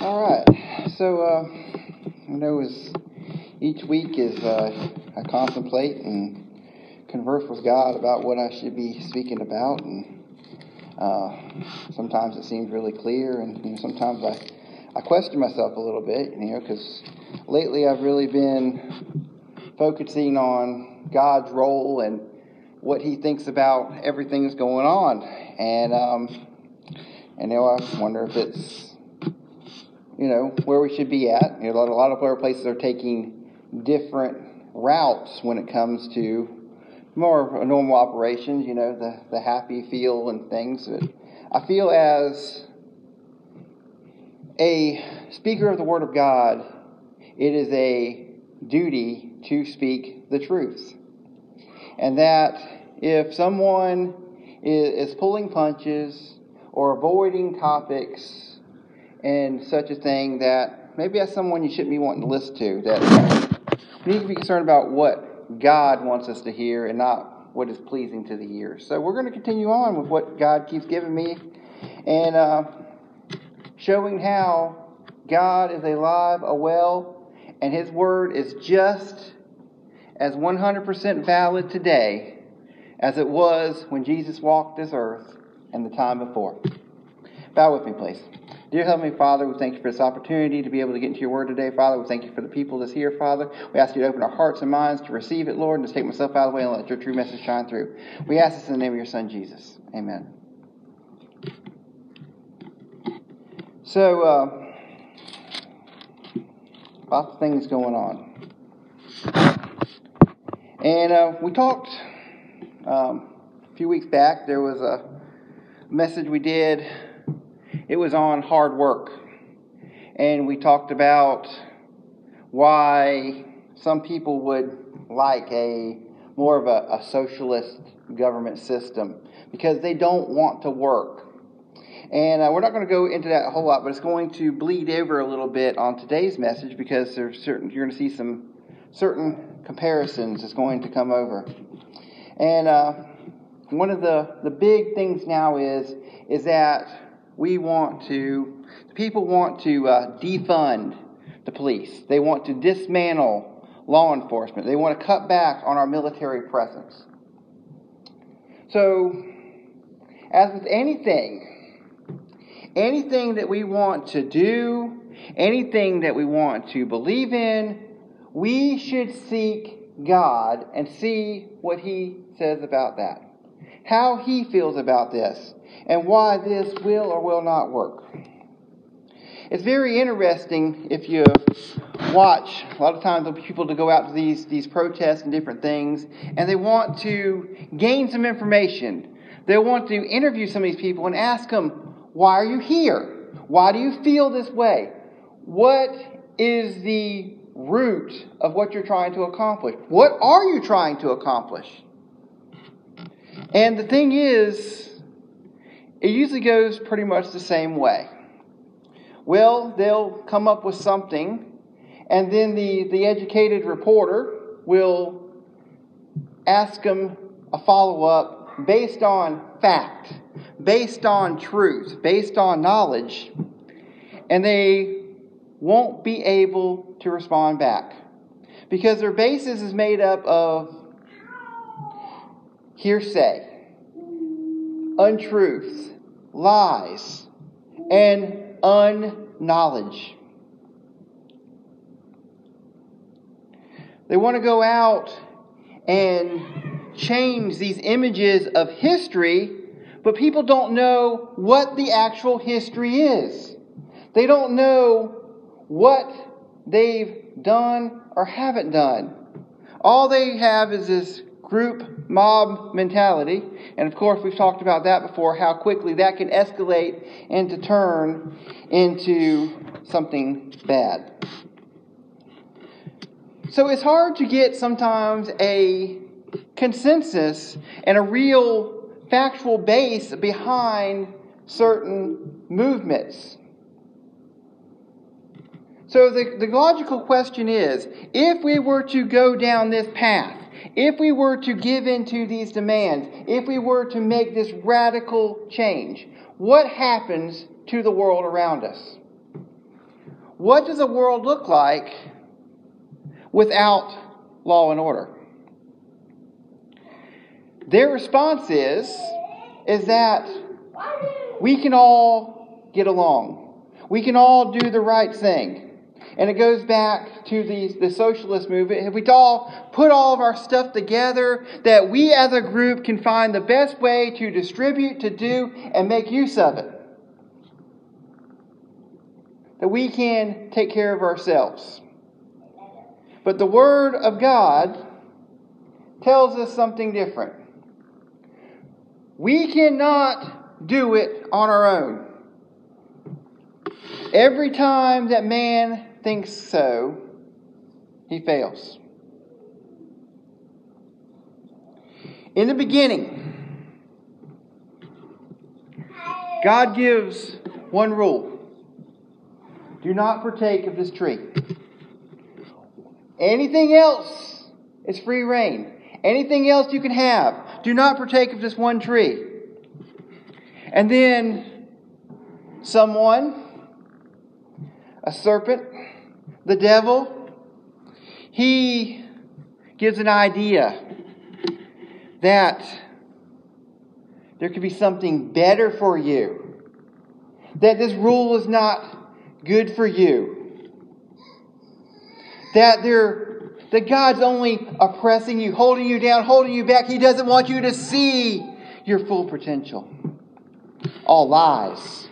All right. So, uh, I know as each week as uh, I contemplate and converse with God about what I should be speaking about, and uh, sometimes it seems really clear, and you know, sometimes I I question myself a little bit, you know, because lately I've really been focusing on God's role and what He thinks about everything that's going on, and um, and you know I wonder if it's you know, where we should be at. You know, a lot of other places are taking different routes when it comes to more normal operations, you know, the, the happy feel and things. But I feel as a speaker of the Word of God, it is a duty to speak the truth. And that if someone is, is pulling punches or avoiding topics and such a thing that maybe that's someone you shouldn't be wanting to listen to. That we need to be concerned about what God wants us to hear and not what is pleasing to the ears. So we're going to continue on with what God keeps giving me and uh, showing how God is alive, a well, and His Word is just as 100% valid today as it was when Jesus walked this earth and the time before. Bow with me, please. Dear Heavenly Father, we thank you for this opportunity to be able to get into your word today, Father. We thank you for the people that's here, Father. We ask you to open our hearts and minds to receive it, Lord, and to take myself out of the way and let your true message shine through. We ask this in the name of your Son, Jesus. Amen. So, uh, lots of things going on. And uh, we talked um, a few weeks back, there was a message we did it was on hard work. And we talked about why some people would like a more of a, a socialist government system because they don't want to work. And uh, we're not going to go into that a whole lot, but it's going to bleed over a little bit on today's message because there's certain you're going to see some certain comparisons that's going to come over. And uh, one of the, the big things now is is that we want to, people want to uh, defund the police. They want to dismantle law enforcement. They want to cut back on our military presence. So, as with anything, anything that we want to do, anything that we want to believe in, we should seek God and see what He says about that. How He feels about this and why this will or will not work. It's very interesting if you watch a lot of times there'll be people to go out to these these protests and different things and they want to gain some information. They want to interview some of these people and ask them, "Why are you here? Why do you feel this way? What is the root of what you're trying to accomplish? What are you trying to accomplish?" And the thing is, it usually goes pretty much the same way. Well, they'll come up with something, and then the, the educated reporter will ask them a follow up based on fact, based on truth, based on knowledge, and they won't be able to respond back because their basis is made up of hearsay untruths, lies, and unknowledge. They want to go out and change these images of history, but people don't know what the actual history is. They don't know what they've done or haven't done. All they have is this group mob mentality. And of course, we've talked about that before, how quickly that can escalate and to turn into something bad. So it's hard to get sometimes a consensus and a real factual base behind certain movements. So the, the logical question is if we were to go down this path, if we were to give in to these demands, if we were to make this radical change, what happens to the world around us? what does the world look like without law and order? Their response is, is that we can all get along. We can all do the right thing. And it goes back to the, the socialist movement. If we all put all of our stuff together, that we as a group can find the best way to distribute, to do, and make use of it. That we can take care of ourselves. But the Word of God tells us something different. We cannot do it on our own. Every time that man thinks so, he fails. In the beginning, God gives one rule do not partake of this tree. Anything else is free reign. Anything else you can have. Do not partake of this one tree. And then someone, a serpent, the devil, he gives an idea that there could be something better for you, that this rule is not good for you, that there, that God's only oppressing you, holding you down, holding you back. He doesn't want you to see your full potential. All lies.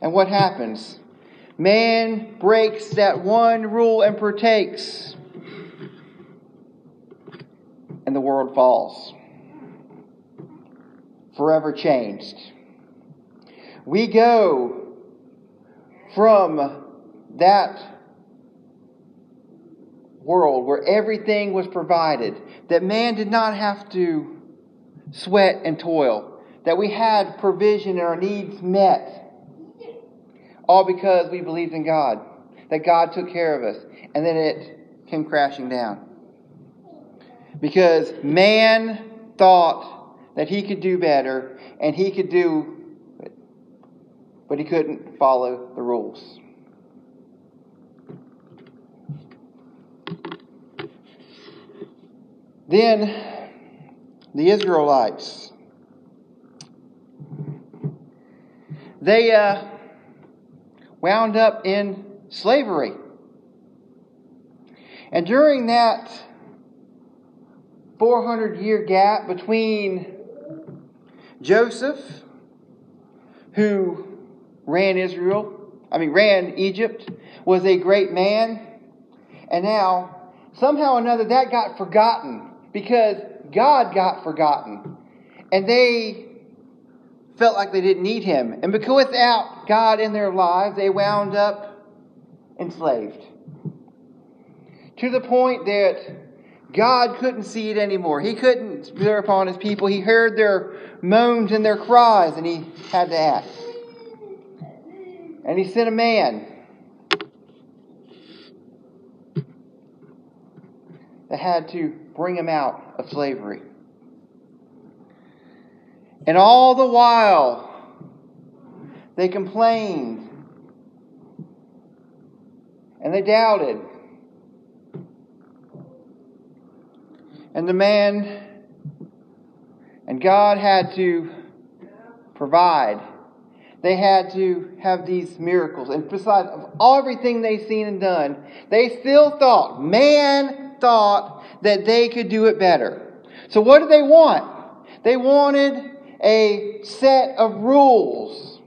And what happens? Man breaks that one rule and partakes, and the world falls. Forever changed. We go from that world where everything was provided, that man did not have to sweat and toil, that we had provision and our needs met all because we believed in God, that God took care of us, and then it came crashing down. Because man thought that he could do better, and he could do it, but he couldn't follow the rules. Then the Israelites, they uh, wound up in slavery. And during that 400 year gap between Joseph, who ran Israel, I mean, ran Egypt, was a great man, and now somehow or another that got forgotten because God got forgotten. And they felt like they didn't need him. And because without God in their lives, they wound up enslaved. To the point that God couldn't see it anymore. He couldn't bear upon his people. He heard their moans and their cries, and he had to act. And he sent a man that had to bring him out of slavery. And all the while, they complained and they doubted. And the man and God had to provide. They had to have these miracles. And besides all everything they've seen and done, they still thought, man thought that they could do it better. So what did they want? They wanted a set of rules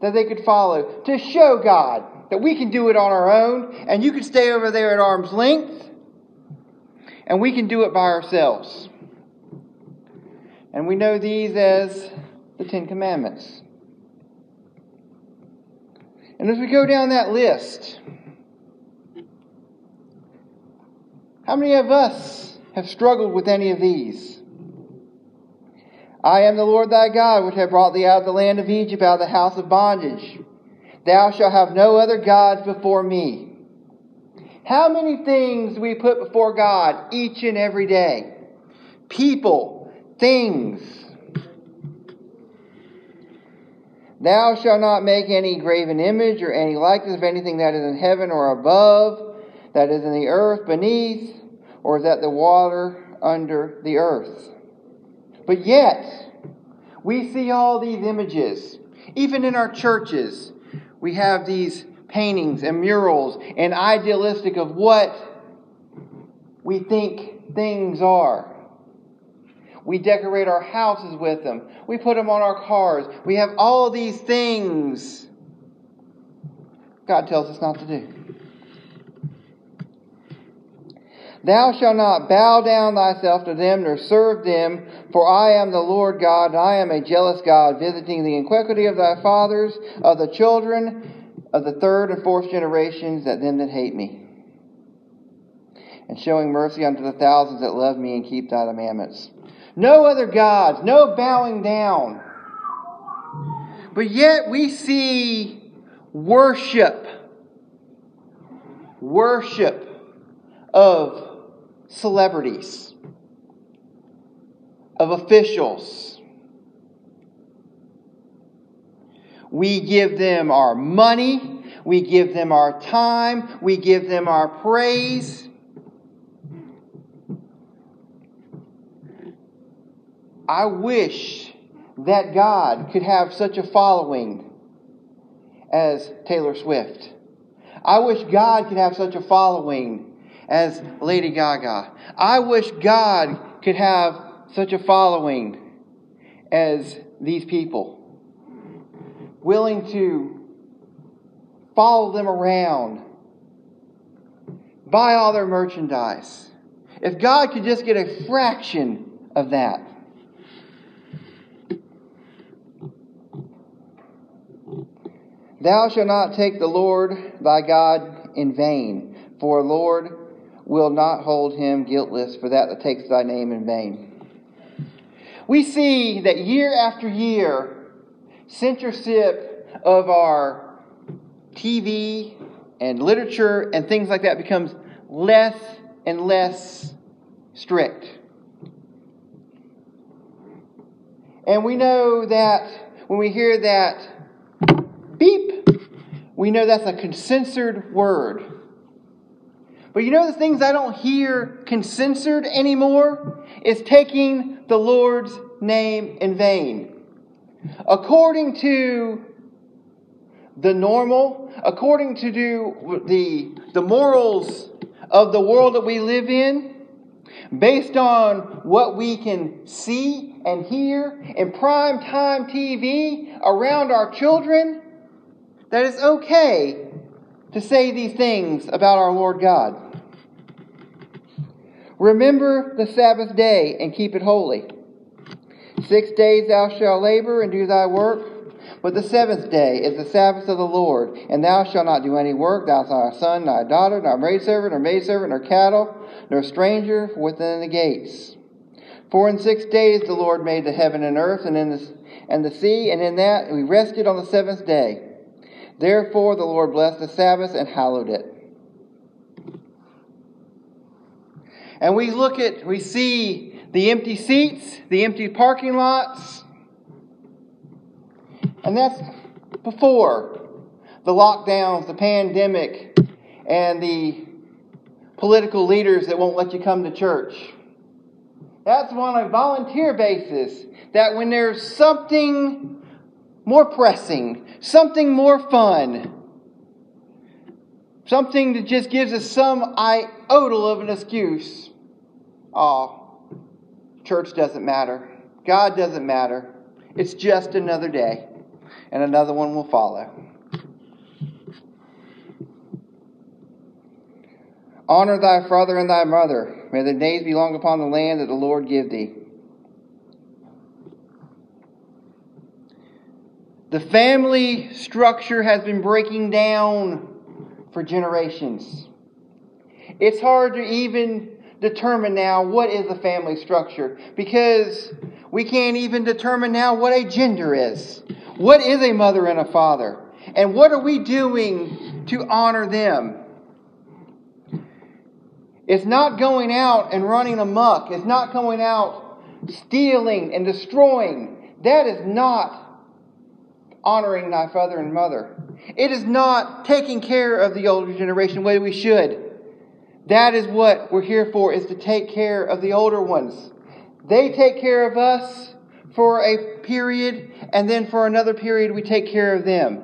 that they could follow to show God that we can do it on our own and you can stay over there at arm's length and we can do it by ourselves. And we know these as the Ten Commandments. And as we go down that list, how many of us have struggled with any of these? I am the Lord thy God, which have brought thee out of the land of Egypt, out of the house of bondage. Thou shalt have no other gods before me. How many things we put before God each and every day? People, things. Thou shalt not make any graven image or any likeness of anything that is in heaven or above, that is in the earth beneath, or is that the water under the earth. But yet, we see all these images. Even in our churches, we have these paintings and murals and idealistic of what we think things are. We decorate our houses with them. We put them on our cars. We have all these things God tells us not to do. Thou shalt not bow down thyself to them nor serve them, for I am the Lord God, and I am a jealous God, visiting the iniquity of thy fathers, of the children of the third and fourth generations, that them that hate me, and showing mercy unto the thousands that love me and keep thy commandments. No other gods, no bowing down. But yet we see worship, worship of celebrities, of officials. We give them our money, we give them our time, we give them our praise. I wish that God could have such a following as Taylor Swift. I wish God could have such a following as Lady Gaga. I wish God could have such a following as these people, willing to follow them around, buy all their merchandise. If God could just get a fraction of that. Thou shalt not take the Lord thy God in vain, for Lord will not hold him guiltless for that that takes thy name in vain. We see that year after year, censorship of our TV and literature and things like that becomes less and less strict. And we know that when we hear that beep, we know that's a censored word. But you know the things I don't hear consensured anymore? Is taking the Lord's name in vain. According to the normal, according to the, the morals of the world that we live in, based on what we can see and hear in prime time TV around our children, that it's okay to say these things about our Lord God. Remember the Sabbath day and keep it holy. Six days thou shalt labor and do thy work, but the seventh day is the Sabbath of the Lord, and thou shalt not do any work, thou thy son, thy daughter, nor maidservant, nor maidservant, nor cattle, nor stranger within the gates. For in six days the Lord made the heaven and earth, and in the, and the sea, and in that we rested on the seventh day. Therefore the Lord blessed the Sabbath and hallowed it. And we look at, we see the empty seats, the empty parking lots, and that's before the lockdowns, the pandemic, and the political leaders that won't let you come to church. That's on a volunteer basis. That when there's something more pressing, something more fun, something that just gives us some iota of an excuse, oh, church doesn't matter. God doesn't matter. It's just another day, and another one will follow. Honor thy father and thy mother. May the days be long upon the land that the Lord give thee. The family structure has been breaking down for generations. It's hard to even determine now what is the family structure because we can't even determine now what a gender is. What is a mother and a father? And what are we doing to honor them? It's not going out and running amok. It's not going out stealing and destroying. That is not honoring thy father and mother. It is not taking care of the older generation the way we should. That is what we're here for, is to take care of the older ones. They take care of us for a period, and then for another period, we take care of them.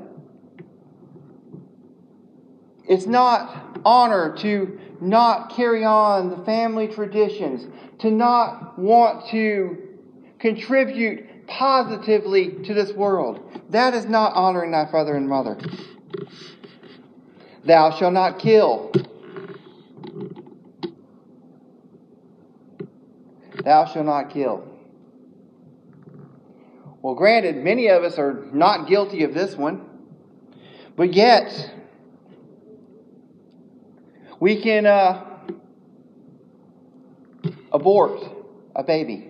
It's not honor to not carry on the family traditions, to not want to contribute positively to this world. That is not honoring thy father and mother. Thou shalt not kill. Thou shalt not kill. Well, granted, many of us are not guilty of this one, but yet we can uh, abort a baby.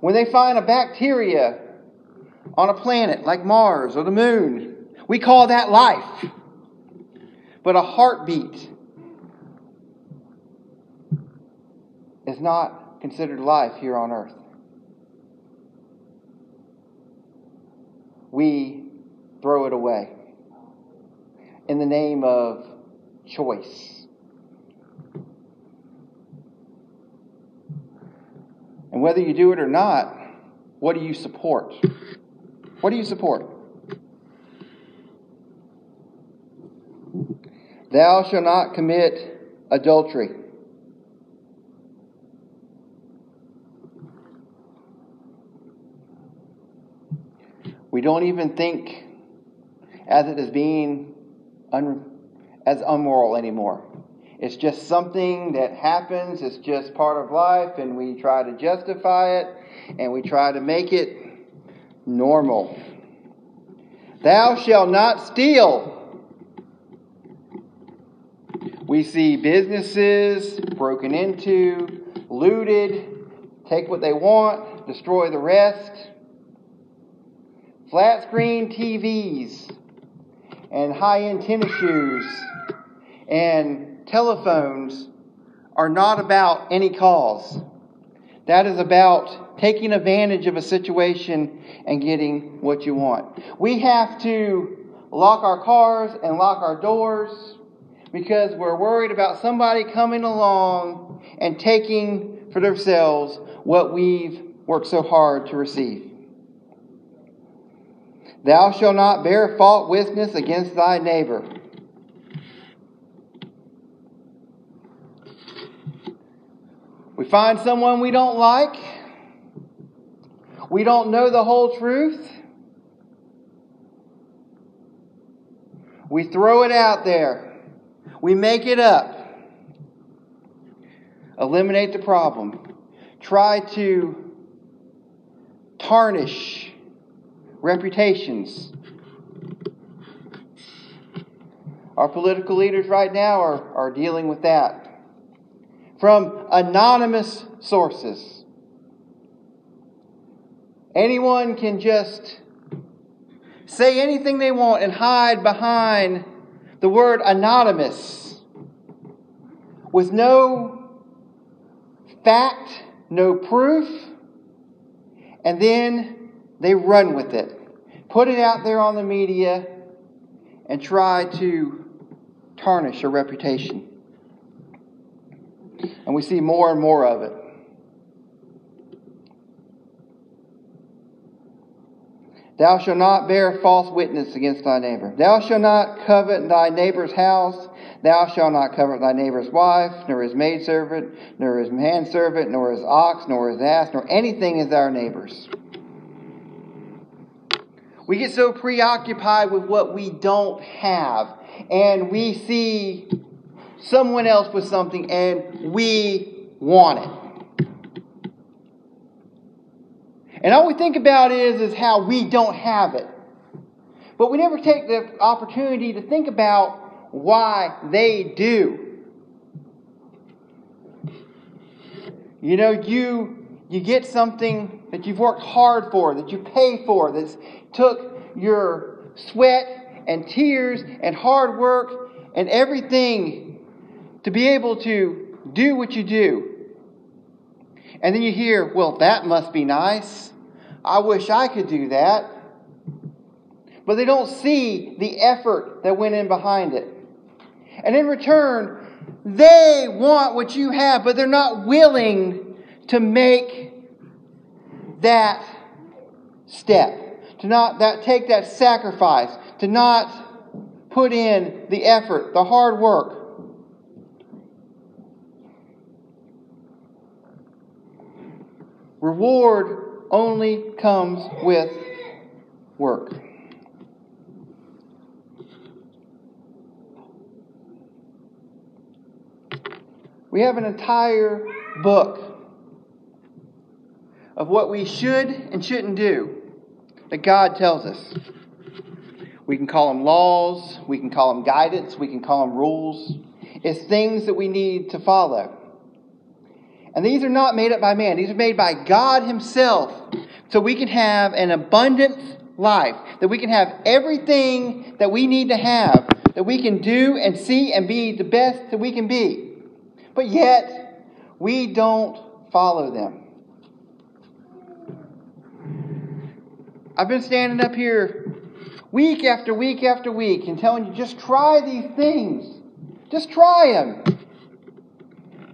When they find a bacteria on a planet like Mars or the moon, we call that life. But a heartbeat is not considered life here on earth. We throw it away in the name of choice. And whether you do it or not, what do you support? What do you support? Thou shalt not commit adultery. We don't even think as it is being un, as unmoral anymore. It's just something that happens, it's just part of life, and we try to justify it and we try to make it normal. Thou shalt not steal. We see businesses broken into, looted, take what they want, destroy the rest. Flat screen TVs and high end tennis shoes and telephones are not about any cause. That is about taking advantage of a situation and getting what you want. We have to lock our cars and lock our doors because we're worried about somebody coming along and taking for themselves what we've worked so hard to receive. Thou shalt not bear false witness against thy neighbor. We find someone we don't like. We don't know the whole truth. We throw it out there. We make it up. Eliminate the problem. Try to tarnish reputations. Our political leaders right now are, are dealing with that. From anonymous sources. Anyone can just say anything they want and hide behind the word anonymous with no fact, no proof, and then they run with it put it out there on the media, and try to tarnish a reputation. And we see more and more of it. Thou shalt not bear false witness against thy neighbor. Thou shalt not covet thy neighbor's house. Thou shalt not covet thy neighbor's wife, nor his maidservant, nor his manservant, nor his ox, nor his ass, nor anything as our neighbor's. We get so preoccupied with what we don't have, and we see someone else with something and we want it. And all we think about is, is how we don't have it. But we never take the opportunity to think about why they do. You know, you you get something that you've worked hard for, that you pay for, that's took your sweat and tears and hard work and everything to be able to do what you do. And then you hear, well, that must be nice. I wish I could do that. But they don't see the effort that went in behind it. And in return, they want what you have, but they're not willing to make that step, to not that take that sacrifice, to not put in the effort, the hard work. Reward only comes with work. We have an entire book of what we should and shouldn't do that God tells us. We can call them laws, we can call them guidance, we can call them rules. It's things that we need to follow. And these are not made up by man, these are made by God Himself. So we can have an abundant life, that we can have everything that we need to have, that we can do and see and be the best that we can be. But yet, we don't follow them. I've been standing up here week after week after week and telling you just try these things. Just try them.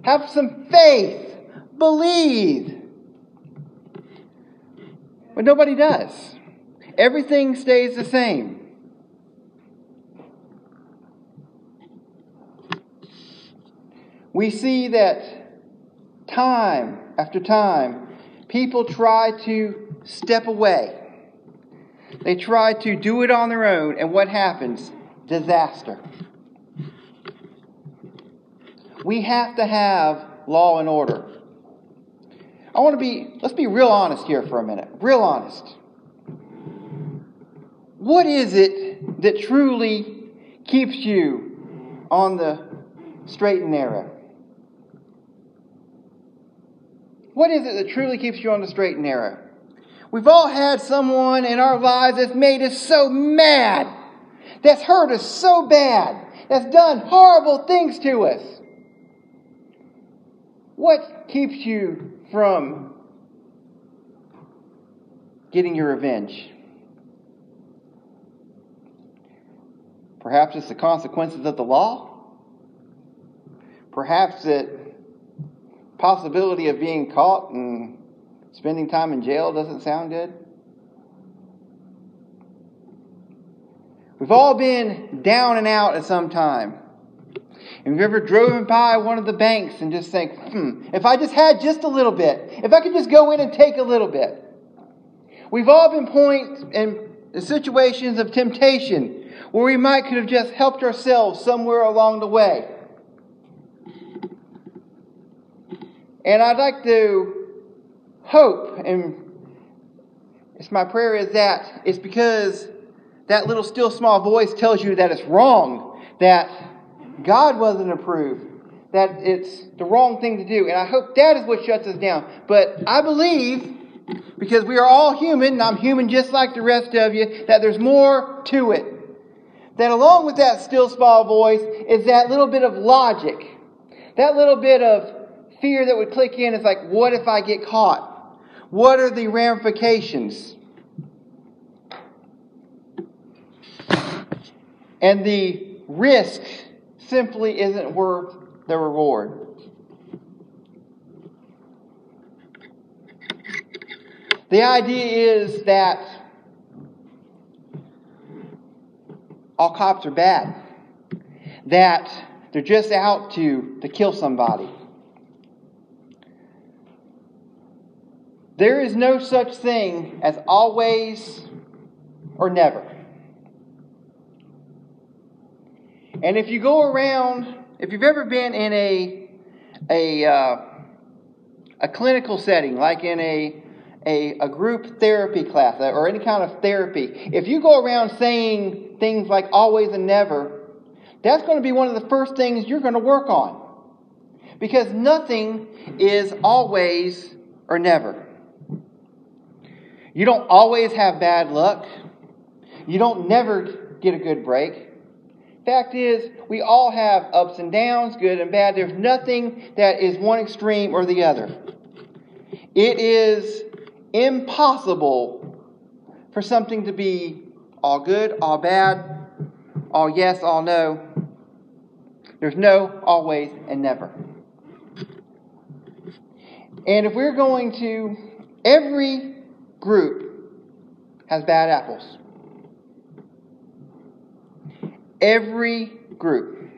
Have some faith. Believe. But nobody does. Everything stays the same. We see that time after time, people try to step away. They try to do it on their own, and what happens? Disaster. We have to have law and order. I want to be, let's be real honest here for a minute. Real honest. What is it that truly keeps you on the straight and narrow? What is it that truly keeps you on the straight and narrow? We've all had someone in our lives that's made us so mad, that's hurt us so bad, that's done horrible things to us. What keeps you from getting your revenge? Perhaps it's the consequences of the law. Perhaps it possibility of being caught and spending time in jail doesn't sound good. We've all been down and out at some time. Have you ever driven by one of the banks and just think, hmm, if I just had just a little bit, if I could just go in and take a little bit. We've all been point in situations of temptation where we might could have just helped ourselves somewhere along the way. And I'd like to hope, and it's my prayer is that it's because that little still small voice tells you that it's wrong, that God wasn't approved, that it's the wrong thing to do. And I hope that is what shuts us down. But I believe, because we are all human, and I'm human just like the rest of you, that there's more to it. That along with that still small voice is that little bit of logic, that little bit of fear that would click in is like, what if I get caught? What are the ramifications? And the risk simply isn't worth the reward. The idea is that all cops are bad, that they're just out to, to kill somebody. There is no such thing as always or never. And if you go around, if you've ever been in a a uh, a clinical setting, like in a, a a group therapy class or any kind of therapy, if you go around saying things like always and never, that's going to be one of the first things you're going to work on, because nothing is always or never. You don't always have bad luck. You don't never get a good break. Fact is, we all have ups and downs, good and bad. There's nothing that is one extreme or the other. It is impossible for something to be all good, all bad, all yes, all no. There's no, always, and never. And if we're going to, every group has bad apples. Every group.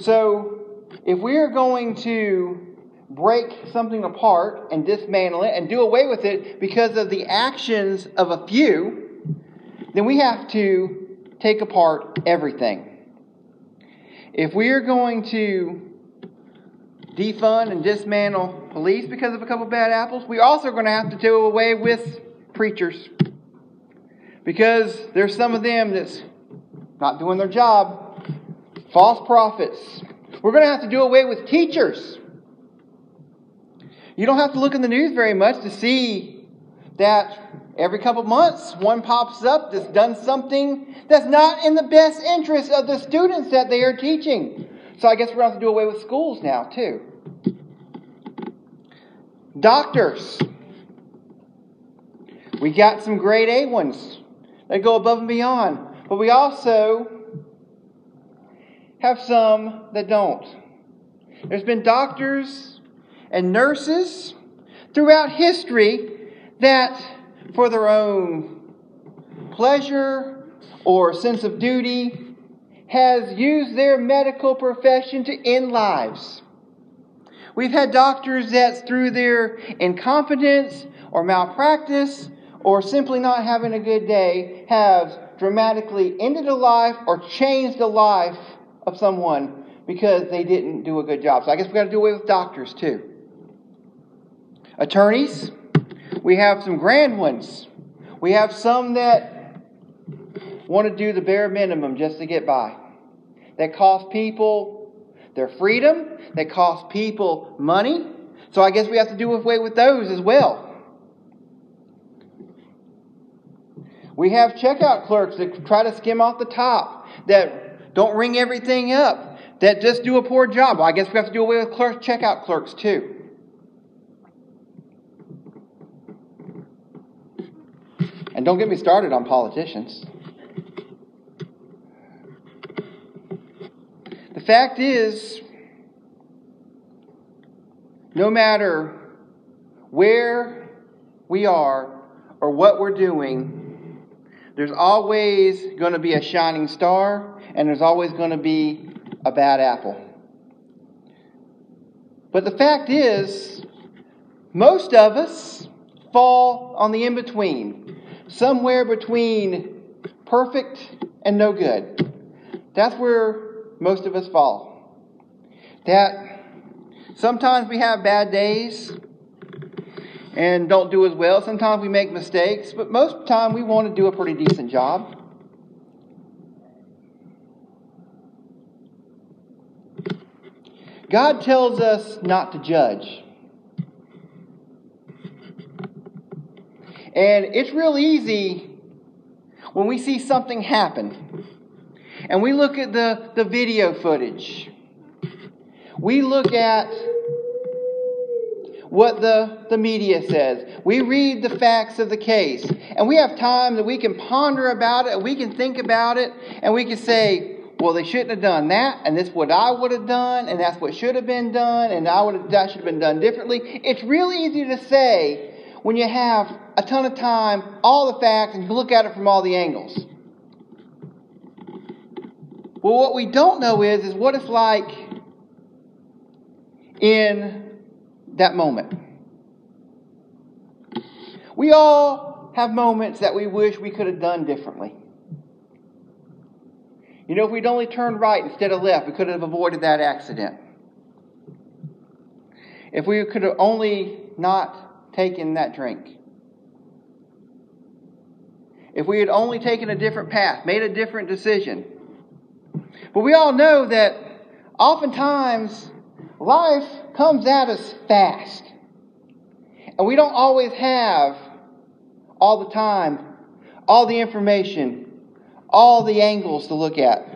So, if we are going to break something apart and dismantle it and do away with it because of the actions of a few, then we have to take apart everything. If we are going to defund and dismantle police because of a couple bad apples, we also are going to have to do away with preachers. Because there's some of them that's not doing their job, false prophets. We're going to have to do away with teachers. You don't have to look in the news very much to see that every couple months one pops up that's done something that's not in the best interest of the students that they are teaching. So I guess we're going to have to do away with schools now, too. Doctors. We got some grade A ones that go above and beyond. But we also have some that don't. There's been doctors and nurses throughout history that, for their own pleasure or sense of duty, has used their medical profession to end lives. We've had doctors that, through their incompetence or malpractice or simply not having a good day, have dramatically ended a life or changed the life of someone because they didn't do a good job. So I guess we've got to do away with doctors too. Attorneys, we have some grand ones. We have some that want to do the bare minimum just to get by. That cost people their freedom, that cost people money. So I guess we have to do away with those as well. We have checkout clerks that try to skim off the top, that don't ring everything up, that just do a poor job. Well, I guess we have to do away with clerk, checkout clerks too. And don't get me started on politicians. The fact is, no matter where we are or what we're doing, there's always going to be a shining star and there's always going to be a bad apple. But the fact is, most of us fall on the in between somewhere between perfect and no good. That's where most of us fall. That sometimes we have bad days and don't do as well. Sometimes we make mistakes, but most of the time we want to do a pretty decent job. God tells us not to judge. And it's real easy when we see something happen and we look at the, the video footage. We look at what the, the media says. We read the facts of the case. And we have time that we can ponder about it, we can think about it, and we can say, well, they shouldn't have done that, and this is what I would have done, and that's what should have been done, and I would have, that should have been done differently. It's really easy to say when you have a ton of time, all the facts, and you look at it from all the angles. Well, what we don't know is, is what it's like in that moment. We all have moments that we wish we could have done differently. You know, if we'd only turned right instead of left, we could have avoided that accident. If we could have only not taken that drink. If we had only taken a different path, made a different decision. But we all know that oftentimes life comes at us fast. And we don't always have all the time, all the information, all the angles to look at.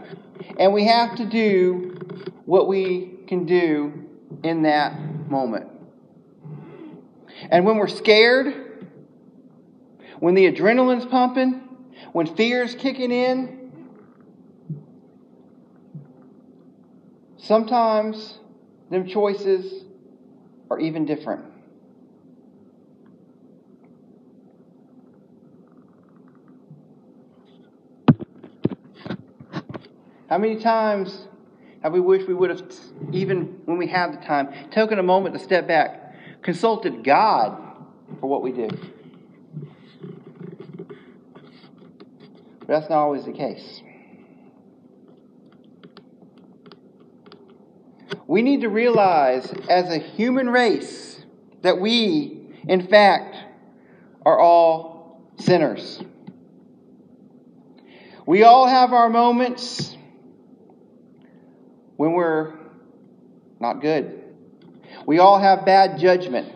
And we have to do what we can do in that moment. And when we're scared, when the adrenaline's pumping, when fear's kicking in, sometimes them choices are even different. How many times have we wished we would have, even when we have the time, taken a moment to step back, consulted God for what we do? But that's not always the case. We need to realize as a human race that we, in fact, are all sinners. We all have our moments when we're not good. We all have bad judgment.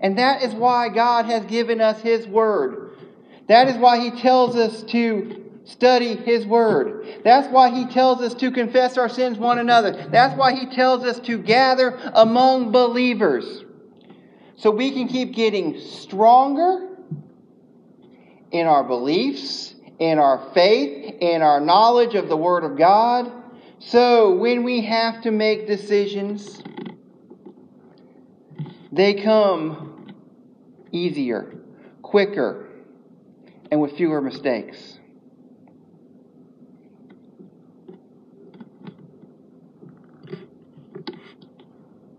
And that is why God has given us His Word. That is why He tells us to study His Word. That's why He tells us to confess our sins one another. That's why He tells us to gather among believers. So we can keep getting stronger in our beliefs, in our faith, in our knowledge of the Word of God so when we have to make decisions, they come easier, quicker, and with fewer mistakes.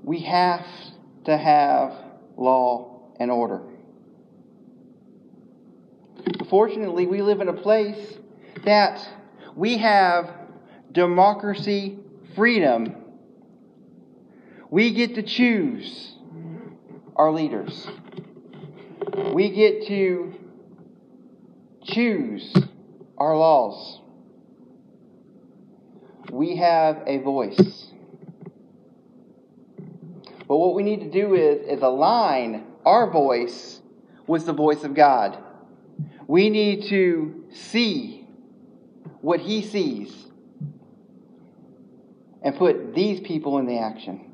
We have to have law and order. Fortunately, we live in a place that we have democracy, freedom, we get to choose our leaders. We get to choose our laws. We have a voice. But what we need to do is, is align our voice with the voice of God. We need to see what He sees and put these people in the action.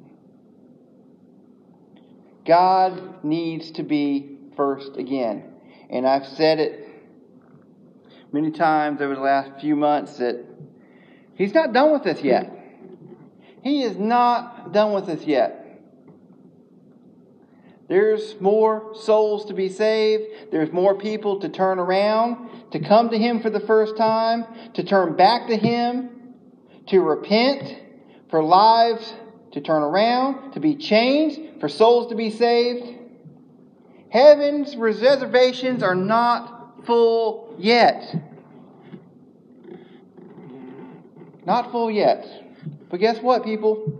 God needs to be first again. And I've said it many times over the last few months that He's not done with us yet. He is not done with us yet. There's more souls to be saved. There's more people to turn around, to come to Him for the first time, to turn back to Him, to repent, for lives to turn around, to be changed, for souls to be saved. Heaven's reservations are not full yet. Not full yet. But guess what, people?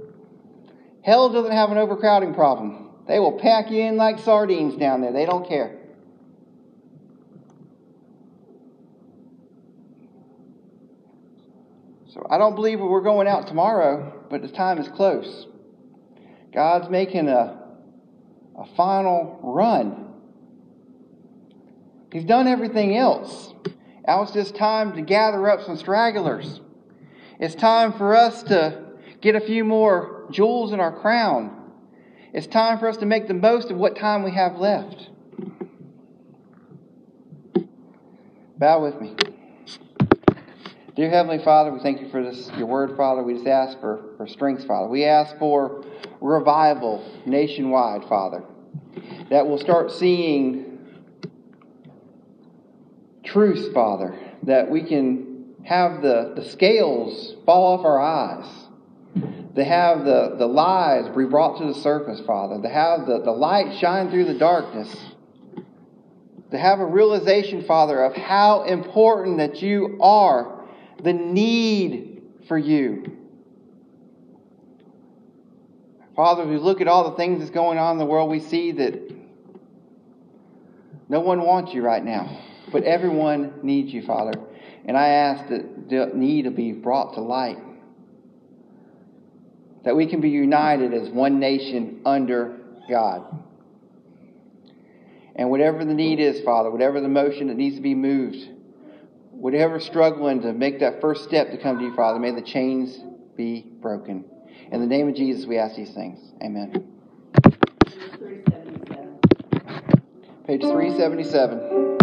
Hell doesn't have an overcrowding problem. They will pack you in like sardines down there. They don't care. So I don't believe we're going out tomorrow, but the time is close. God's making a, a final run. He's done everything else. Now it's just time to gather up some stragglers. It's time for us to get a few more jewels in our crown. It's time for us to make the most of what time we have left. Bow with me. Dear Heavenly Father, we thank you for this, your word, Father. We just ask for, for strength, Father. We ask for revival nationwide, Father, that we'll start seeing truth, Father, that we can have the, the scales fall off our eyes, to have the, the lies be brought to the surface, Father, to have the, the light shine through the darkness, to have a realization, Father, of how important that you are the need for you. Father, we look at all the things that's going on in the world, we see that no one wants you right now, but everyone needs you, Father. And I ask that the need to be brought to light, that we can be united as one nation under God. And whatever the need is, Father, whatever the motion that needs to be moved, whatever struggling to make that first step to come to you, Father, may the chains be broken. In the name of Jesus, we ask these things. Amen. Page 377.